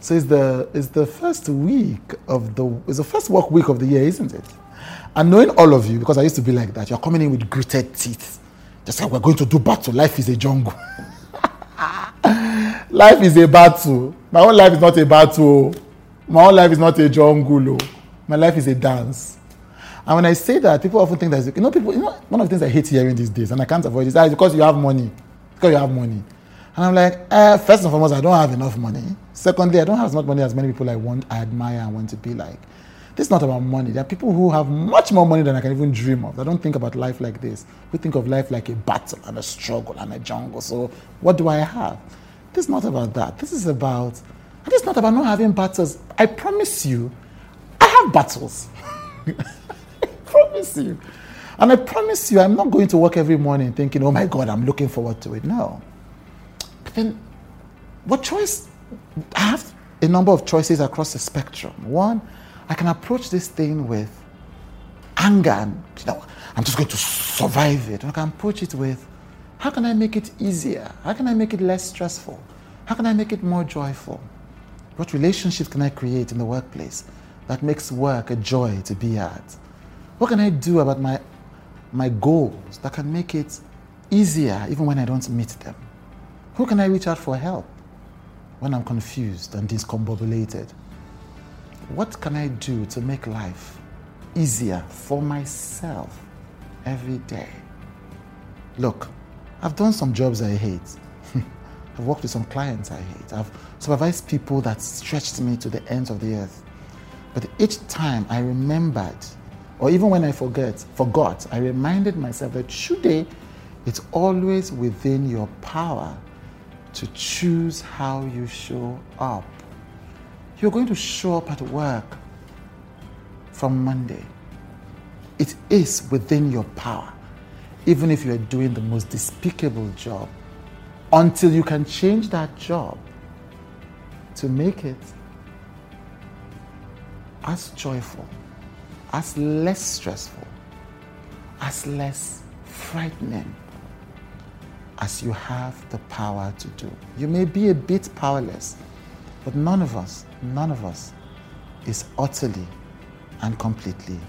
So it's the it's the first week of the it's the first work week of the year, isn't it? And knowing all of you, because I used to be like that, you're coming in with gritted teeth. Just like we're going to do battle. Life is a jungle. life is a battle. My own life is not a battle. My own life is not a jungle. oh. My life is a dance. And when I say that, people often think that you know, people, you know, one of the things I hate hearing these days, and I can't avoid it, is because you have money. Because you have money. And I'm like, eh, first and foremost, I don't have enough money. Secondly, I don't have as much money as many people I want, I admire, and want to be like. This is not about money. There are people who have much more money than I can even dream of. I don't think about life like this. We think of life like a battle and a struggle and a jungle. So, what do I have? This is not about that. This is about, and is not about not having battles. I promise you, I have battles. I promise you. And I promise you, I'm not going to work every morning thinking, oh my God, I'm looking forward to it. No. Then, what choice? I have a number of choices across the spectrum. One, I can approach this thing with anger and, you know, I'm just going to survive it. I can approach it with, how can I make it easier? How can I make it less stressful? How can I make it more joyful? What relationships can I create in the workplace that makes work a joy to be at? What can I do about my, my goals that can make it easier even when I don't meet them? Who can I reach out for help when I'm confused and discombobulated? What can I do to make life easier for myself every day? Look, I've done some jobs I hate. I've worked with some clients I hate. I've supervised people that stretched me to the ends of the earth. But each time I remembered, or even when I forget, forgot, I reminded myself that today it's always within your power to choose how you show up. You're going to show up at work from Monday. It is within your power, even if you're doing the most despicable job, until you can change that job to make it as joyful, as less stressful, as less frightening as you have the power to do. You may be a bit powerless, but none of us, none of us is utterly and completely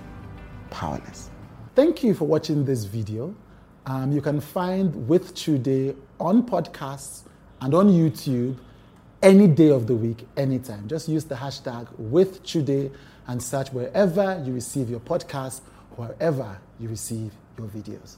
powerless. Thank you for watching this video. Um, you can find With Today on podcasts and on YouTube any day of the week, anytime. Just use the hashtag With Today and search wherever you receive your podcasts, wherever you receive your videos.